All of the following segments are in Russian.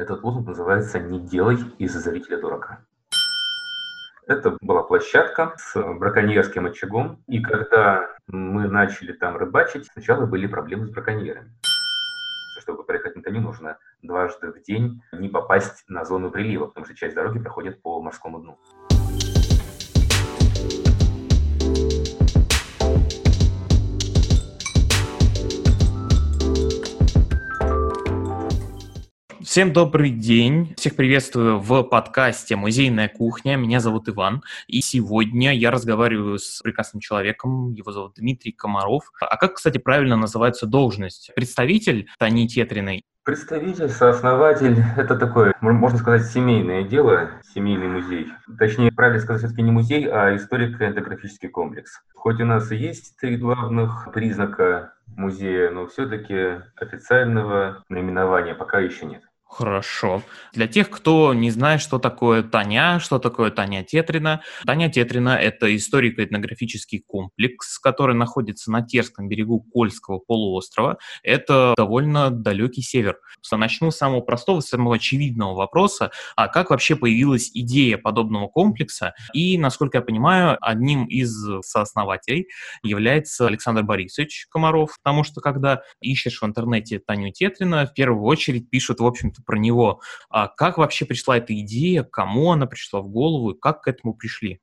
Этот лозунг называется «Не делай из зрителя дурака». Это была площадка с браконьерским очагом, и когда мы начали там рыбачить, сначала были проблемы с браконьерами. Чтобы проехать на Таню, нужно дважды в день не попасть на зону прилива, потому что часть дороги проходит по морскому дну. Всем добрый день. Всех приветствую в подкасте «Музейная кухня». Меня зовут Иван. И сегодня я разговариваю с прекрасным человеком. Его зовут Дмитрий Комаров. А как, кстати, правильно называется должность? Представитель Тани Тетриной? Представитель, сооснователь – это такое, можно сказать, семейное дело, семейный музей. Точнее, правильно сказать, все-таки не музей, а историко-этнографический комплекс. Хоть у нас и есть три главных признака музея, но все-таки официального наименования пока еще нет. Хорошо. Для тех, кто не знает, что такое Таня, что такое Таня Тетрина. Таня Тетрина – это историко-этнографический комплекс, который находится на Терском берегу Кольского полуострова. Это довольно далекий север. Начну с самого простого, самого очевидного вопроса. А как вообще появилась идея подобного комплекса? И, насколько я понимаю, одним из сооснователей является Александр Борисович Комаров, потому что когда ищешь в интернете Таню Тетрина, в первую очередь пишут, в общем-то, про него. А как вообще пришла эта идея, кому она пришла в голову и как к этому пришли?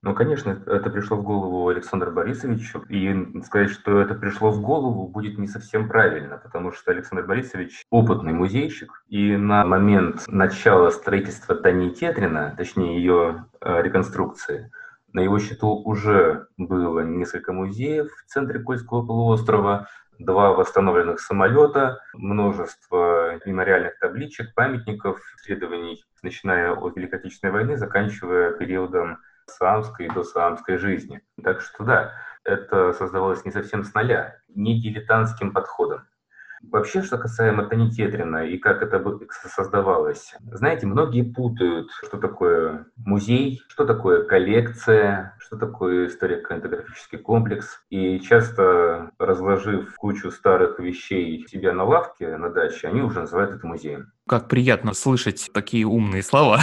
Ну, конечно, это пришло в голову Александру Борисовичу, и сказать, что это пришло в голову, будет не совсем правильно, потому что Александр Борисович опытный музейщик, и на момент начала строительства Тани Тетрина, точнее ее э, реконструкции, на его счету уже было несколько музеев в центре Кольского полуострова, два восстановленных самолета, множество мемориальных табличек, памятников, исследований, начиная от Великой Отечественной войны, заканчивая периодом саамской и досаамской жизни. Так что да, это создавалось не совсем с нуля, не дилетантским подходом. Вообще, что касаемо Танитетрина и как это создавалось, знаете, многие путают, что такое музей, что такое коллекция, что такое историко-этнографический комплекс. И часто, разложив кучу старых вещей себя на лавке на даче, они уже называют это музеем. Как приятно слышать такие умные слова,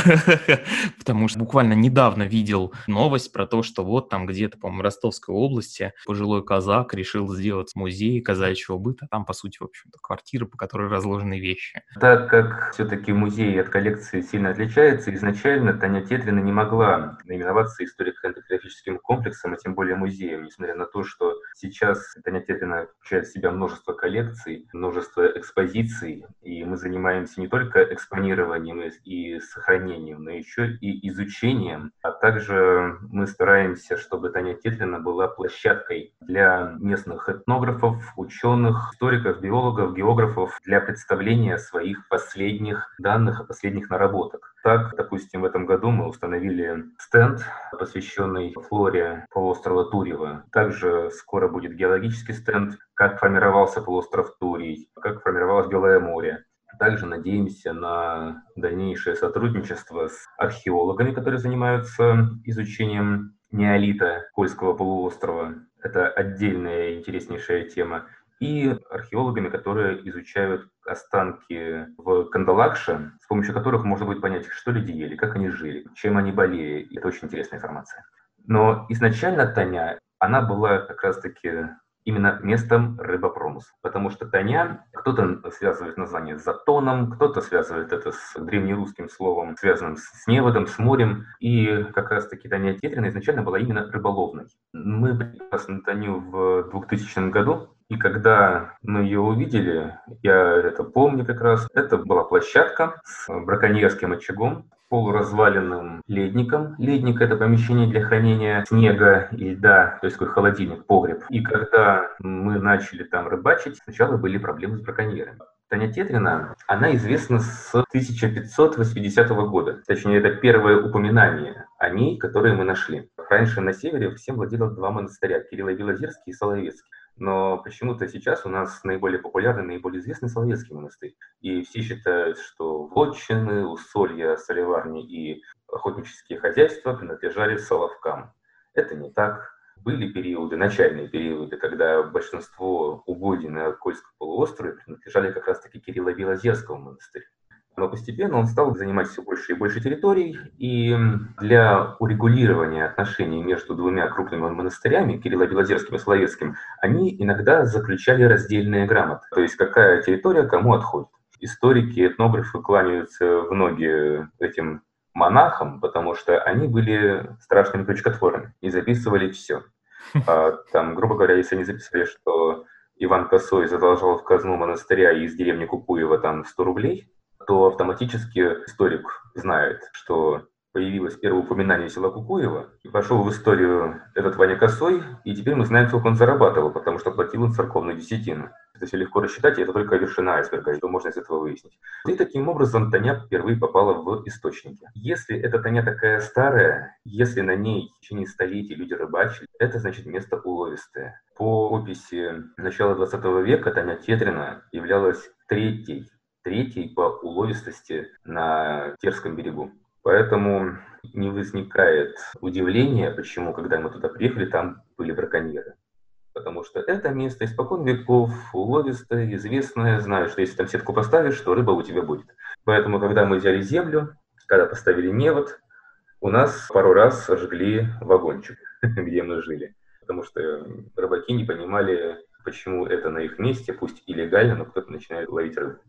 потому что буквально недавно видел новость про то, что вот там где-то, по-моему, Ростовской области пожилой казак решил сделать музей казачьего быта. Там, по сути, в общем-то, квартира, по которой разложены вещи. Так как все-таки музей от коллекции сильно отличается, изначально Таня Тетрина не могла наименоваться историко-этнографическим комплексом, а тем более музеем, несмотря на то, что сейчас Таня Тетрина включает в себя множество коллекций, множество экспозиций, и мы занимаемся не только только экспонированием и сохранением, но еще и изучением. А также мы стараемся, чтобы Таня Тетлина была площадкой для местных этнографов, ученых, историков, биологов, географов для представления своих последних данных, последних наработок. Так, допустим, в этом году мы установили стенд, посвященный флоре полуострова Турева. Также скоро будет геологический стенд, как формировался полуостров Турий, как формировалось Белое море. Также надеемся на дальнейшее сотрудничество с археологами, которые занимаются изучением неолита Кольского полуострова. Это отдельная интереснейшая тема. И археологами, которые изучают останки в Кандалакше, с помощью которых можно будет понять, что люди ели, как они жили, чем они болели. Это очень интересная информация. Но изначально Таня, она была как раз-таки именно местом рыбопромысла. Потому что Таня, кто-то связывает название с затоном, кто-то связывает это с древнерусским словом, связанным с неводом, с морем. И как раз таки Таня Тетрина изначально была именно рыболовной. Мы прекрасно Таню в 2000 году, и когда мы ее увидели, я это помню как раз, это была площадка с браконьерским очагом, полуразваленным ледником. Ледник – это помещение для хранения снега и льда, то есть такой холодильник, погреб. И когда мы начали там рыбачить, сначала были проблемы с браконьерами. Таня Тетрина, она известна с 1580 года. Точнее, это первое упоминание о ней, которое мы нашли. Раньше на севере всем владело два монастыря – Кирилло-Белозерский и Соловецкий но почему-то сейчас у нас наиболее популярный, наиболее известный Соловецкий монастырь. И все считают, что вотчины, усолья, солеварни и охотнические хозяйства принадлежали Соловкам. Это не так. Были периоды, начальные периоды, когда большинство угодий на Кольском полуострове принадлежали как раз-таки Кирилло-Белозерскому монастырю. Но постепенно он стал занимать все больше и больше территорий, и для урегулирования отношений между двумя крупными монастырями, Кирилло-Белозерским и Соловецким, они иногда заключали раздельные грамоты, то есть какая территория кому отходит. Историки, этнографы кланяются в ноги этим монахам, потому что они были страшными крючкотворами и записывали все. А, там, грубо говоря, если они записывали, что Иван Косой задолжал в казну монастыря из деревни Кукуева там 100 рублей, то автоматически историк знает, что появилось первое упоминание села Кукуева, и пошел в историю этот Ваня Косой, и теперь мы знаем, сколько он зарабатывал, потому что платил он церковную десятину. Это все легко рассчитать, и это только вершина айсберга, что можно из этого выяснить. И таким образом Таня впервые попала в источники. Если эта Таня такая старая, если на ней в течение столетий люди рыбачили, это значит место уловистое. По описи начала 20 века Таня Тетрина являлась третьей, третьей по уловистости на Терском берегу. Поэтому не возникает удивления, почему, когда мы туда приехали, там были браконьеры потому что это место испокон веков, уловистое, известное, знаю, что если там сетку поставишь, то рыба у тебя будет. Поэтому, когда мы взяли землю, когда поставили невод, у нас пару раз сожгли вагончик, где мы жили, потому что рыбаки не понимали, почему это на их месте, пусть и легально, но кто-то начинает ловить рыбу.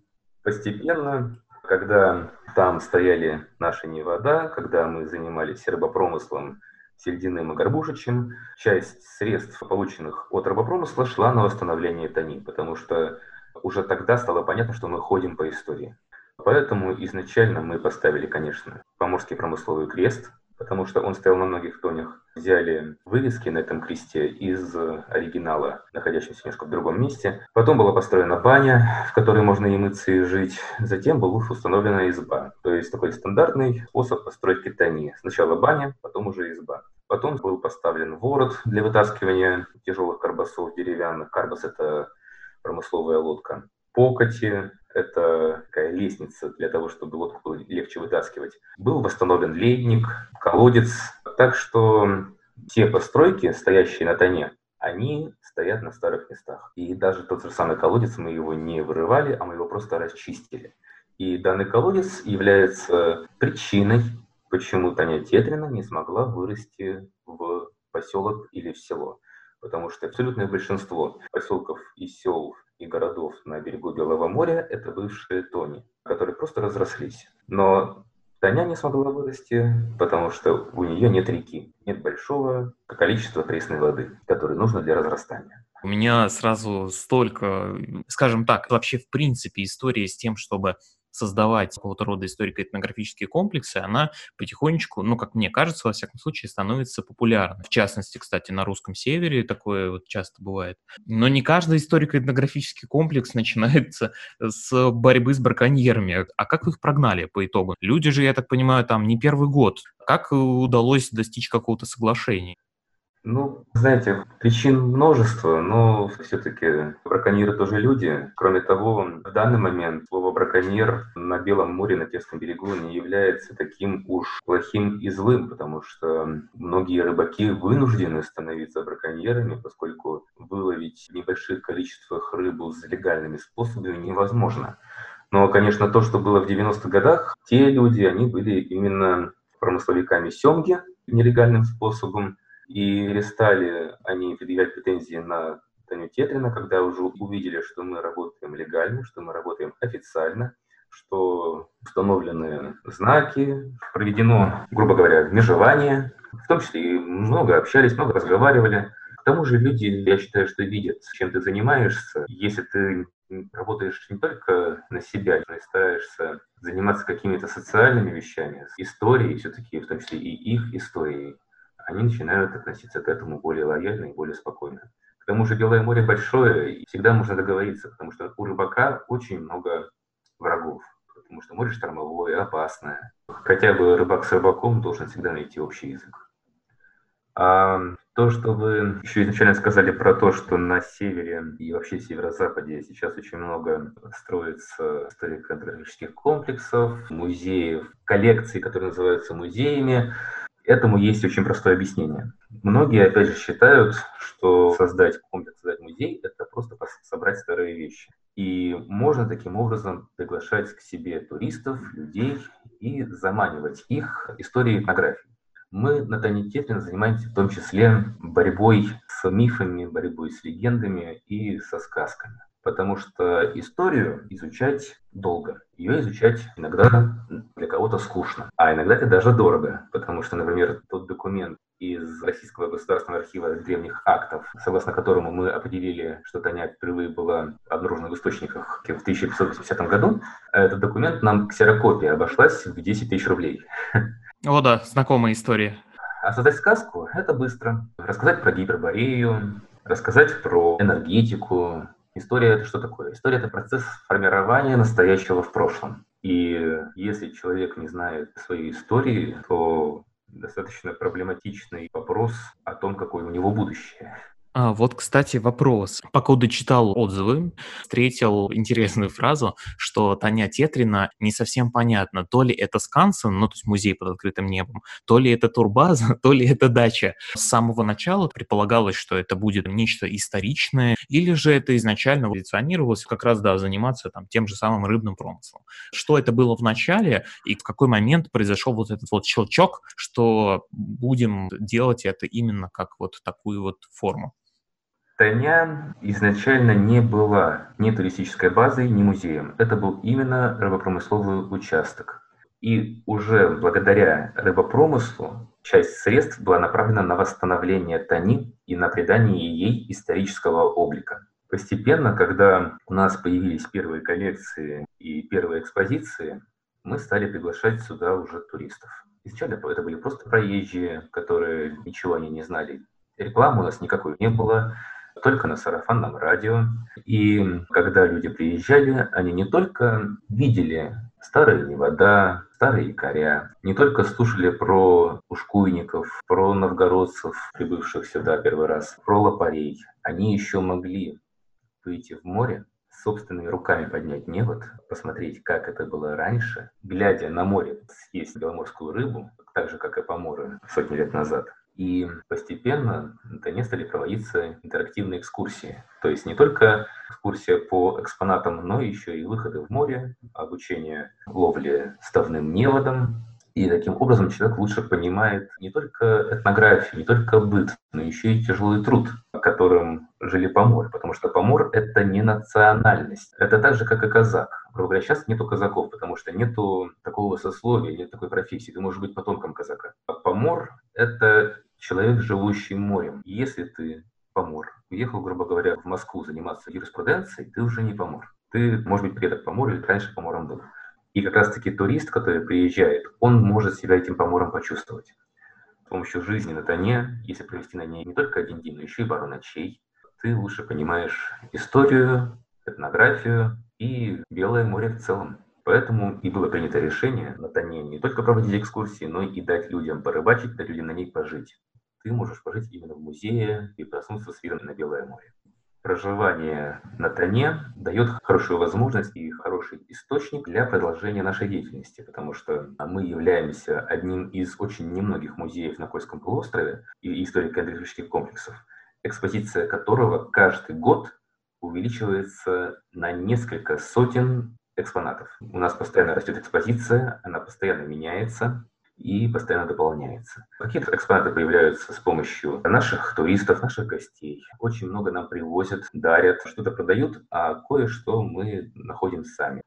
Постепенно, когда там стояли наши невода, когда мы занимались рыбопромыслом, Сельдиным и Горбушичем, часть средств, полученных от рабопромысла, шла на восстановление Тони, потому что уже тогда стало понятно, что мы ходим по истории. Поэтому изначально мы поставили, конечно, Поморский промысловый крест, потому что он стоял на многих тонях. Взяли вывески на этом кресте из оригинала, находящегося немножко в другом месте. Потом была построена баня, в которой можно и мыться, и жить. Затем была установлена изба. То есть такой стандартный способ постройки тони. Сначала баня, потом уже изба. Потом был поставлен ворот для вытаскивания тяжелых карбасов деревянных. Карбас – это промысловая лодка. Покати – это такая лестница для того, чтобы лодку было легче вытаскивать. Был восстановлен лейник, колодец. Так что все постройки, стоящие на тоне, они стоят на старых местах. И даже тот же самый колодец, мы его не вырывали, а мы его просто расчистили. И данный колодец является причиной почему Таня Тетрина не смогла вырасти в поселок или в село. Потому что абсолютное большинство поселков и сел и городов на берегу Белого моря – это бывшие Тони, которые просто разрослись. Но Таня не смогла вырасти, потому что у нее нет реки, нет большого количества пресной воды, которой нужно для разрастания. У меня сразу столько, скажем так, вообще в принципе история с тем, чтобы создавать какого-то рода историко-этнографические комплексы, она потихонечку, ну, как мне кажется, во всяком случае, становится популярной. В частности, кстати, на русском севере такое вот часто бывает. Но не каждый историко-этнографический комплекс начинается с борьбы с браконьерами. А как их прогнали по итогу? Люди же, я так понимаю, там не первый год. Как удалось достичь какого-то соглашения? Ну, знаете, причин множество, но все-таки браконьеры тоже люди. Кроме того, в данный момент слово браконьер на Белом море, на Терском берегу не является таким уж плохим и злым, потому что многие рыбаки вынуждены становиться браконьерами, поскольку выловить в небольших количествах рыбу с легальными способами невозможно. Но, конечно, то, что было в 90-х годах, те люди, они были именно промысловиками семги нелегальным способом, и перестали они предъявлять претензии на Таню Тетрина, когда уже увидели, что мы работаем легально, что мы работаем официально, что установлены знаки, проведено, грубо говоря, межевание, в том числе и много общались, много разговаривали. К тому же люди, я считаю, что видят, чем ты занимаешься. Если ты работаешь не только на себя, но и стараешься заниматься какими-то социальными вещами, историей все-таки, в том числе и их историей, они начинают относиться к этому более лояльно и более спокойно. К тому же Белое море большое, и всегда можно договориться, потому что у рыбака очень много врагов, потому что море штормовое, опасное. Хотя бы рыбак с рыбаком должен всегда найти общий язык. А то, что вы еще изначально сказали про то, что на севере и вообще северо-западе сейчас очень много строится историко-этнографических комплексов, музеев, коллекций, которые называются музеями, Этому есть очень простое объяснение. Многие, опять же, считают, что создать комплекс, создать музей – это просто собрать старые вещи. И можно таким образом приглашать к себе туристов, людей и заманивать их историей этнографии. Мы на Тане Тетлин занимаемся в том числе борьбой с мифами, борьбой с легендами и со сказками. Потому что историю изучать долго. Ее изучать иногда для кого-то скучно, а иногда это даже дорого. Потому что, например, тот документ, из Российского государственного архива древних актов, согласно которому мы определили, что Таня впервые была обнаружена в источниках в 1580 году, этот документ нам ксерокопия обошлась в 10 тысяч рублей. О да, знакомая история. А создать сказку – это быстро. Рассказать про Гиперборею, рассказать про энергетику. История – это что такое? История – это процесс формирования настоящего в прошлом. И если человек не знает своей истории, то достаточно проблематичный вопрос о том, какое у него будущее. А, вот, кстати, вопрос. Пока дочитал отзывы, встретил интересную фразу, что Таня Тетрина не совсем понятно, то ли это Скансен, ну, то есть музей под открытым небом, то ли это турбаза, то ли это дача. С самого начала предполагалось, что это будет нечто историчное, или же это изначально позиционировалось как раз, да, заниматься там тем же самым рыбным промыслом. Что это было в начале и в какой момент произошел вот этот вот щелчок, что будем делать это именно как вот такую вот форму? Таня изначально не была ни туристической базой, ни музеем. Это был именно рыбопромысловый участок. И уже благодаря рыбопромыслу часть средств была направлена на восстановление Тани и на придание ей исторического облика. Постепенно, когда у нас появились первые коллекции и первые экспозиции, мы стали приглашать сюда уже туристов. Изначально это были просто проезжие, которые ничего они не знали. Рекламы у нас никакой не было, только на сарафанном радио. И когда люди приезжали, они не только видели старые Невода, старые якоря, не только слушали про ушкуйников, про новгородцев, прибывших сюда первый раз, про лопарей, они еще могли выйти в море, собственными руками поднять невод, посмотреть, как это было раньше, глядя на море, съесть беломорскую рыбу, так же, как и поморы сотни лет назад, и постепенно наконец стали проводиться интерактивные экскурсии. То есть не только экскурсия по экспонатам, но еще и выходы в море, обучение ловле ставным неводом. И таким образом человек лучше понимает не только этнографию, не только быт, но еще и тяжелый труд, которым жили поморы. Потому что помор — это не национальность. Это так же, как и казак. Грубо говоря, сейчас нету казаков, потому что нету такого сословия, нет такой профессии. Ты можешь быть потомком казака. А помор — это человек, живущий морем. Если ты помор, уехал, грубо говоря, в Москву заниматься юриспруденцией, ты уже не помор. Ты, может быть, предок помору или раньше помором был. И как раз-таки турист, который приезжает, он может себя этим помором почувствовать. С помощью жизни на Тоне, если провести на ней не только один день, но еще и пару ночей, ты лучше понимаешь историю, этнографию и Белое море в целом. Поэтому и было принято решение на Тоне не только проводить экскурсии, но и дать людям порыбачить, дать людям на ней пожить. Ты можешь пожить именно в музее и проснуться с видом на Белое море. Проживание на Тоне дает хорошую возможность и хороший источник для продолжения нашей деятельности, потому что мы являемся одним из очень немногих музеев на Кольском полуострове и историко-этнографических комплексов, экспозиция которого каждый год увеличивается на несколько сотен экспонатов. У нас постоянно растет экспозиция, она постоянно меняется и постоянно дополняется. Какие-то экспонаты появляются с помощью наших туристов, наших гостей. Очень много нам привозят, дарят, что-то продают, а кое-что мы находим сами.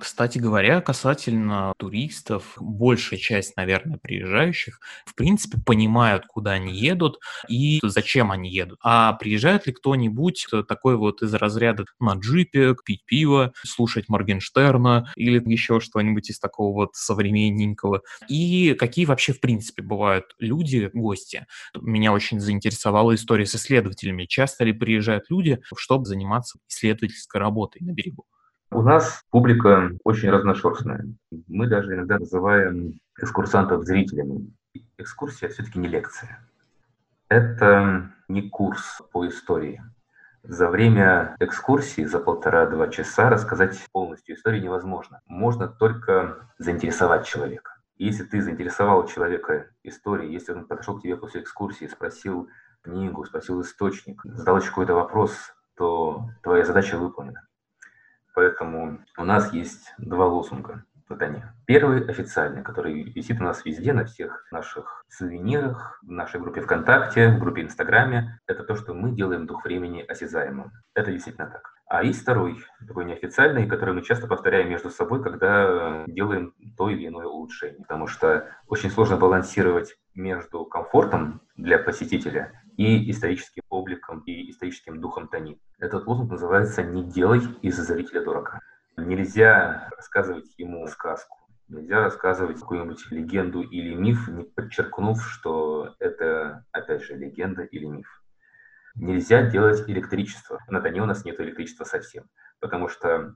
Кстати говоря, касательно туристов, большая часть, наверное, приезжающих, в принципе, понимают, куда они едут и зачем они едут. А приезжает ли кто-нибудь такой вот из разряда на джипе, пить пиво, слушать Моргенштерна или еще что-нибудь из такого вот современненького? И какие вообще, в принципе, бывают люди, гости? Меня очень заинтересовала история с исследователями. Часто ли приезжают люди, чтобы заниматься исследовательской работой на берегу? У нас публика очень разношерстная. Мы даже иногда называем экскурсантов зрителями. Экскурсия все-таки не лекция. Это не курс по истории. За время экскурсии, за полтора-два часа рассказать полностью историю невозможно. Можно только заинтересовать человека. Если ты заинтересовал человека историей, если он подошел к тебе после экскурсии, спросил книгу, спросил источник, задал какой-то вопрос, то твоя задача выполнена. Поэтому у нас есть два лозунга в Дане. Первый официальный, который висит у нас везде, на всех наших сувенирах, в нашей группе ВКонтакте, в группе Инстаграме. Это то, что мы делаем дух времени осязаемым. Это действительно так. А есть второй, такой неофициальный, который мы часто повторяем между собой, когда делаем то или иное улучшение. Потому что очень сложно балансировать между комфортом для посетителя и историческим обликом, и историческим духом Тони. Этот лозунг называется «Не делай из зрителя дурака». Нельзя рассказывать ему сказку, нельзя рассказывать какую-нибудь легенду или миф, не подчеркнув, что это, опять же, легенда или миф. Нельзя делать электричество. На Тоне у нас нет электричества совсем, потому что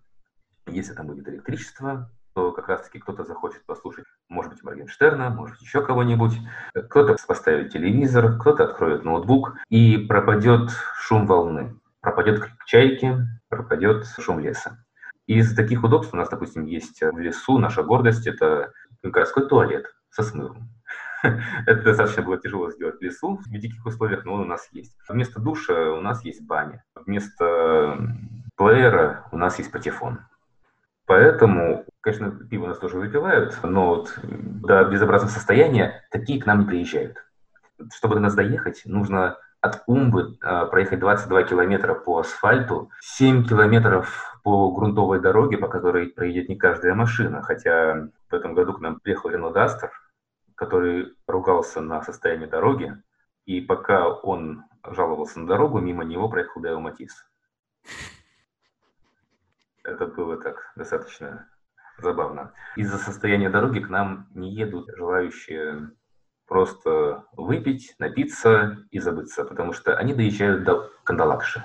если там будет электричество, то как раз-таки кто-то захочет послушать, может быть, Моргенштерна, может, еще кого-нибудь. Кто-то поставит телевизор, кто-то откроет ноутбук, и пропадет шум волны, пропадет крик чайки, пропадет шум леса. Из таких удобств у нас, допустим, есть в лесу, наша гордость – это городской туалет со смывом. Это достаточно было тяжело сделать в лесу, в диких условиях, но он у нас есть. Вместо душа у нас есть баня. Вместо плеера у нас есть патефон. Поэтому, конечно, пиво нас тоже выпивают, но вот до безобразного состояния такие к нам не приезжают. Чтобы до нас доехать, нужно от Умбы э, проехать 22 километра по асфальту, 7 километров по грунтовой дороге, по которой проедет не каждая машина, хотя в этом году к нам приехал Рено Дастер, который ругался на состояние дороги, и пока он жаловался на дорогу, мимо него проехал Део Матис. Это было так достаточно забавно. Из-за состояния дороги к нам не едут желающие просто выпить, напиться и забыться, потому что они доезжают до Кандалакши.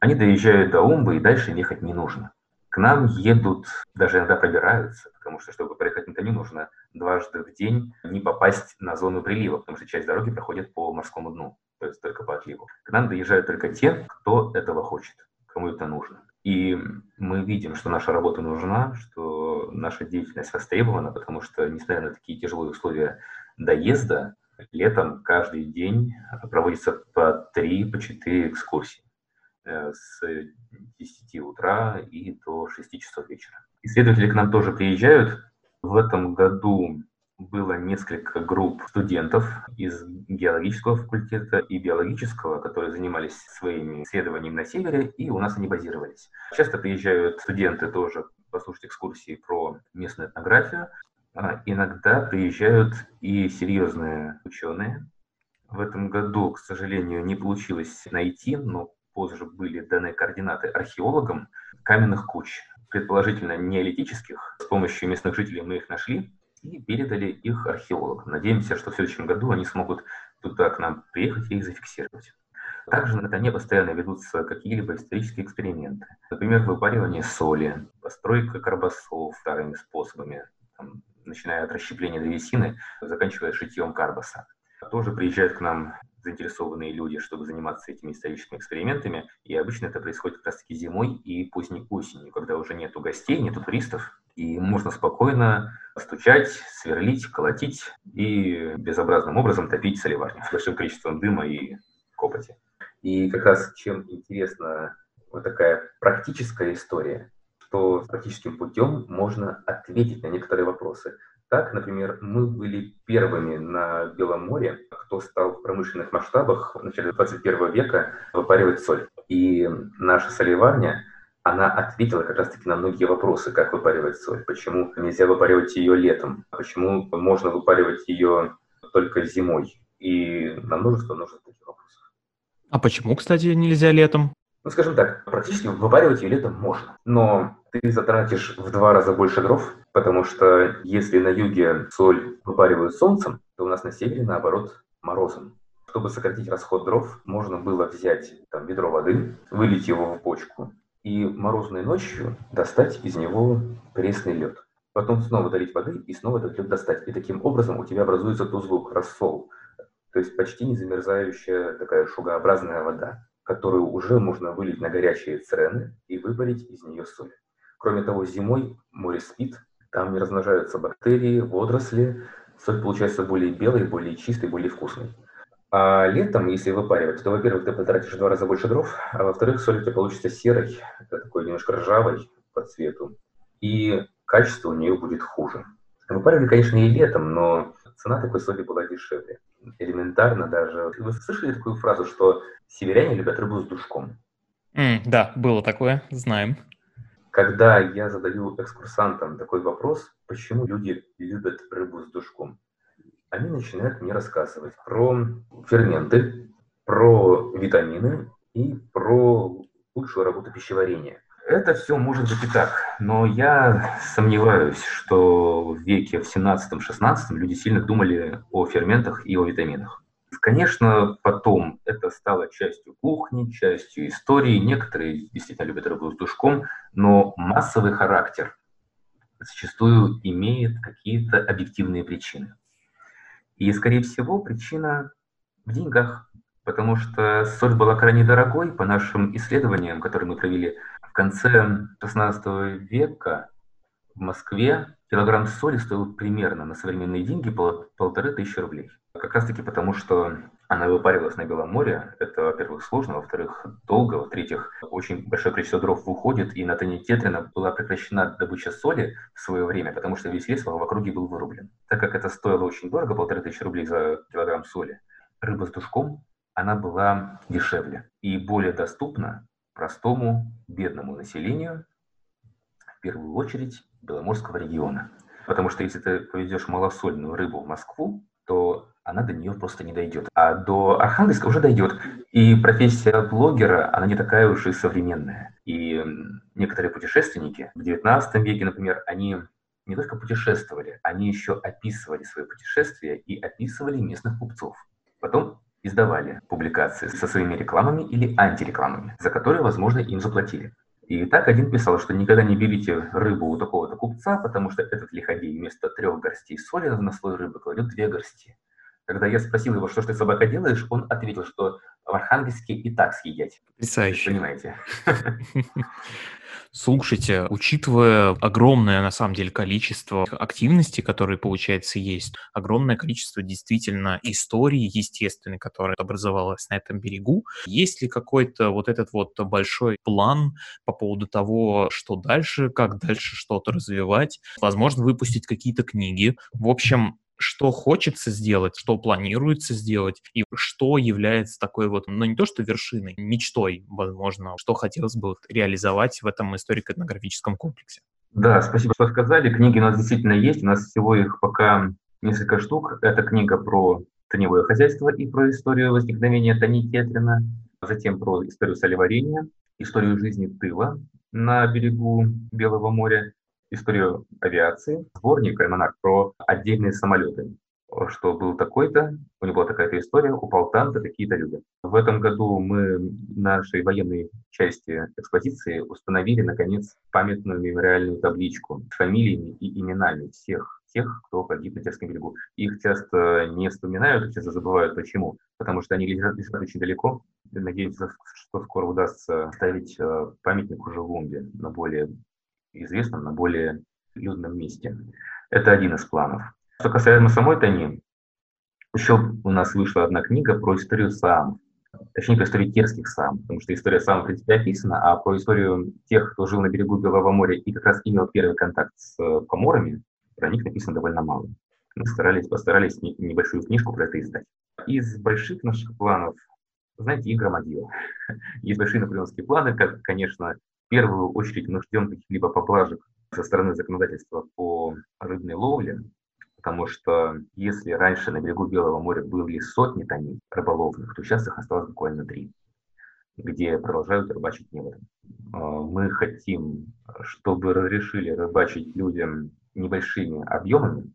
Они доезжают до Умбы, и дальше ехать не нужно. К нам едут, даже иногда пробираются, потому что, чтобы проехать на Тони, нужно дважды в день не попасть на зону прилива, потому что часть дороги проходит по морскому дну, то есть только по отливу. К нам доезжают только те, кто этого хочет, кому это нужно. И мы видим, что наша работа нужна, что наша деятельность востребована, потому что, несмотря на такие тяжелые условия доезда, летом каждый день проводится по три, по четыре экскурсии э, с 10 утра и до 6 часов вечера. Исследователи к нам тоже приезжают. В этом году было несколько групп студентов из геологического факультета и биологического, которые занимались своими исследованиями на севере, и у нас они базировались. Часто приезжают студенты тоже послушать экскурсии про местную этнографию. А иногда приезжают и серьезные ученые. В этом году, к сожалению, не получилось найти, но позже были даны координаты археологам каменных куч, предположительно неолитических. С помощью местных жителей мы их нашли и передали их археологам. Надеемся, что в следующем году они смогут туда к нам приехать и их зафиксировать. Также на Тоне постоянно ведутся какие-либо исторические эксперименты. Например, выпаривание соли, постройка карбасов старыми способами, там, начиная от расщепления древесины, заканчивая шитьем карбаса. Тоже приезжают к нам заинтересованные люди, чтобы заниматься этими историческими экспериментами. И обычно это происходит как раз-таки зимой и поздней осенью, когда уже нету гостей, нету туристов, и можно спокойно стучать, сверлить, колотить и безобразным образом топить соливарню с большим количеством дыма и копоти. И как раз чем интересна вот такая практическая история, что практическим путем можно ответить на некоторые вопросы. Так, например, мы были первыми на Белом море, кто стал в промышленных масштабах в начале 21 века выпаривать соль. И наша солеварня, она ответила как раз-таки на многие вопросы, как выпаривать соль, почему нельзя выпаривать ее летом, почему можно выпаривать ее только зимой, и на множество, множество таких вопросов. А почему, кстати, нельзя летом? Ну, скажем так, практически выпаривать ее летом можно, но ты затратишь в два раза больше дров, потому что если на юге соль выпаривают солнцем, то у нас на севере, наоборот, морозом. Чтобы сократить расход дров, можно было взять там, ведро воды, вылить его в бочку и морозной ночью достать из него пресный лед. Потом снова долить воды и снова этот лед достать. И таким образом у тебя образуется тузлук, рассол. То есть почти не замерзающая такая шугообразная вода которую уже можно вылить на горячие црены и выпарить из нее соль. Кроме того, зимой море спит, там не размножаются бактерии, водоросли, соль получается более белой, более чистой, более вкусной. А летом, если выпаривать, то, во-первых, ты потратишь в два раза больше дров, а во-вторых, соль у тебя получится серой, такой немножко ржавой по цвету, и качество у нее будет хуже. Выпаривали, конечно, и летом, но цена такой соли была дешевле. Элементарно даже. Вы слышали такую фразу, что северяне любят рыбу с душком? Mm, да, было такое, знаем. Когда я задаю экскурсантам такой вопрос, почему люди любят рыбу с душком, они начинают мне рассказывать про ферменты, про витамины и про лучшую работу пищеварения. Это все может быть и так, но я сомневаюсь, что в веке в 17-16 люди сильно думали о ферментах и о витаминах. Конечно, потом это стало частью кухни, частью истории. Некоторые действительно любят рыбу с душком, но массовый характер зачастую имеет какие-то объективные причины. И, скорее всего, причина в деньгах, потому что соль была крайне дорогой по нашим исследованиям, которые мы провели конце XVI века в Москве килограмм соли стоил примерно на современные деньги пол, полторы тысячи рублей. Как раз таки потому, что она выпаривалась на Белом море. Это, во-первых, сложно, во-вторых, долго, в-третьих, очень большое количество дров выходит, и на Тане Тетрина была прекращена добыча соли в свое время, потому что весь лес в округе был вырублен. Так как это стоило очень дорого, полторы тысячи рублей за килограмм соли, рыба с душком, она была дешевле и более доступна простому бедному населению, в первую очередь Беломорского региона. Потому что если ты повезешь малосольную рыбу в Москву, то она до нее просто не дойдет. А до Архангельска уже дойдет. И профессия блогера, она не такая уж и современная. И некоторые путешественники в XIX веке, например, они не только путешествовали, они еще описывали свои путешествия и описывали местных купцов. Потом издавали публикации со своими рекламами или антирекламами, за которые, возможно, им заплатили. И так один писал, что никогда не берите рыбу у такого-то купца, потому что этот лиходей вместо трех горстей соли на слой рыбы кладет две горсти. Когда я спросил его, что ж ты, собака, делаешь, он ответил, что в Архангельске и так съедять. Потрясающе. Понимаете? Слушайте, учитывая огромное, на самом деле, количество активностей, которые, получается, есть, огромное количество действительно истории естественной, которая образовалась на этом берегу, есть ли какой-то вот этот вот большой план по поводу того, что дальше, как дальше что-то развивать, возможно, выпустить какие-то книги. В общем, что хочется сделать, что планируется сделать, и что является такой вот, ну не то что вершиной, мечтой, возможно, что хотелось бы реализовать в этом историко-этнографическом комплексе. Да, спасибо, что сказали. Книги у нас действительно есть, у нас всего их пока несколько штук. Это книга про теневое хозяйство и про историю возникновения Тани Кетрина, затем про историю солеварения, историю жизни тыла на берегу Белого моря, историю авиации, сборник «Альманах» про отдельные самолеты что был такой-то, у него была такая-то история, упал там-то, такие-то люди. В этом году мы нашей военной части экспозиции установили, наконец, памятную мемориальную табличку с фамилиями и именами всех тех, кто погиб на Терском берегу. Их часто не вспоминают, часто забывают. Почему? Потому что они лежат, лежат очень далеко. Надеемся, что скоро удастся ставить э, памятник уже в Умбе на более известном, на более людном месте. Это один из планов. Что касаемо самой Тани, еще у нас вышла одна книга про историю сам, точнее, про историю терских сам, потому что история сам, в принципе, описана, а про историю тех, кто жил на берегу Белого моря и как раз имел первый контакт с э, поморами, про них написано довольно мало. Мы старались, постарались небольшую книжку про это издать. Из больших наших планов, знаете, и громадье. Есть большие наполеонские планы, как, конечно, первую очередь мы ждем каких-либо поблажек со стороны законодательства по рыбной ловле, потому что если раньше на берегу Белого моря были сотни тоней рыболовных, то сейчас их осталось буквально три, где продолжают рыбачить неводом. А, мы хотим, чтобы разрешили рыбачить людям небольшими объемами,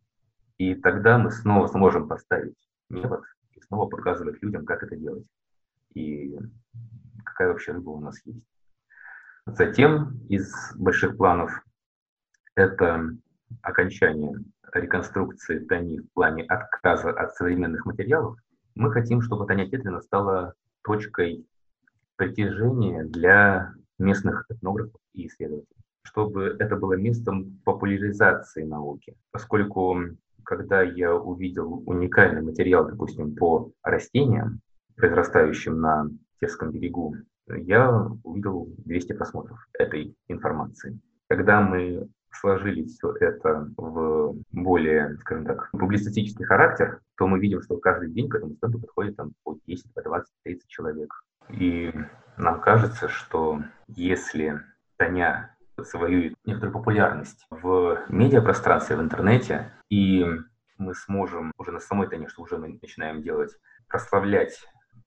и тогда мы снова сможем поставить невод и снова показывать людям, как это делать и какая вообще рыба у нас есть. Затем из больших планов это окончание реконструкции Тани в плане отказа от современных материалов. Мы хотим, чтобы Таня Петрина стала точкой притяжения для местных этнографов и исследователей, чтобы это было местом популяризации науки, поскольку когда я увидел уникальный материал, допустим, по растениям, произрастающим на Терском берегу, я увидел 200 просмотров этой информации. Когда мы сложили все это в более, скажем так, публицистический характер, то мы видим, что каждый день к этому стенду подходит там по 10, по 20, 30 человек. И нам кажется, что если Таня завоюет некоторую популярность в медиапространстве, в интернете, и мы сможем уже на самой Тане, что уже мы начинаем делать, прославлять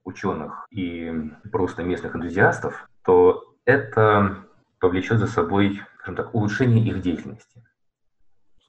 ученых и просто местных энтузиастов, то это повлечет за собой, скажем так, улучшение их деятельности.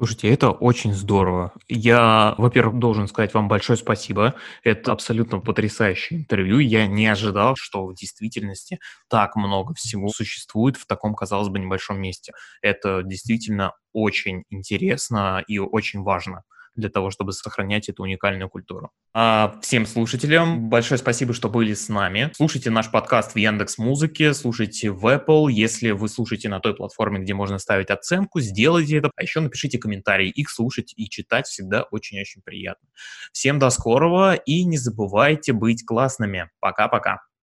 Слушайте, это очень здорово. Я, во-первых, должен сказать вам большое спасибо. Это абсолютно потрясающее интервью. Я не ожидал, что в действительности так много всего существует в таком, казалось бы, небольшом месте. Это действительно очень интересно и очень важно для того, чтобы сохранять эту уникальную культуру. А всем слушателям большое спасибо, что были с нами. Слушайте наш подкаст в Яндекс Музыке, слушайте в Apple. Если вы слушаете на той платформе, где можно ставить оценку, сделайте это. А еще напишите комментарии. Их слушать и читать всегда очень-очень приятно. Всем до скорого и не забывайте быть классными. Пока-пока.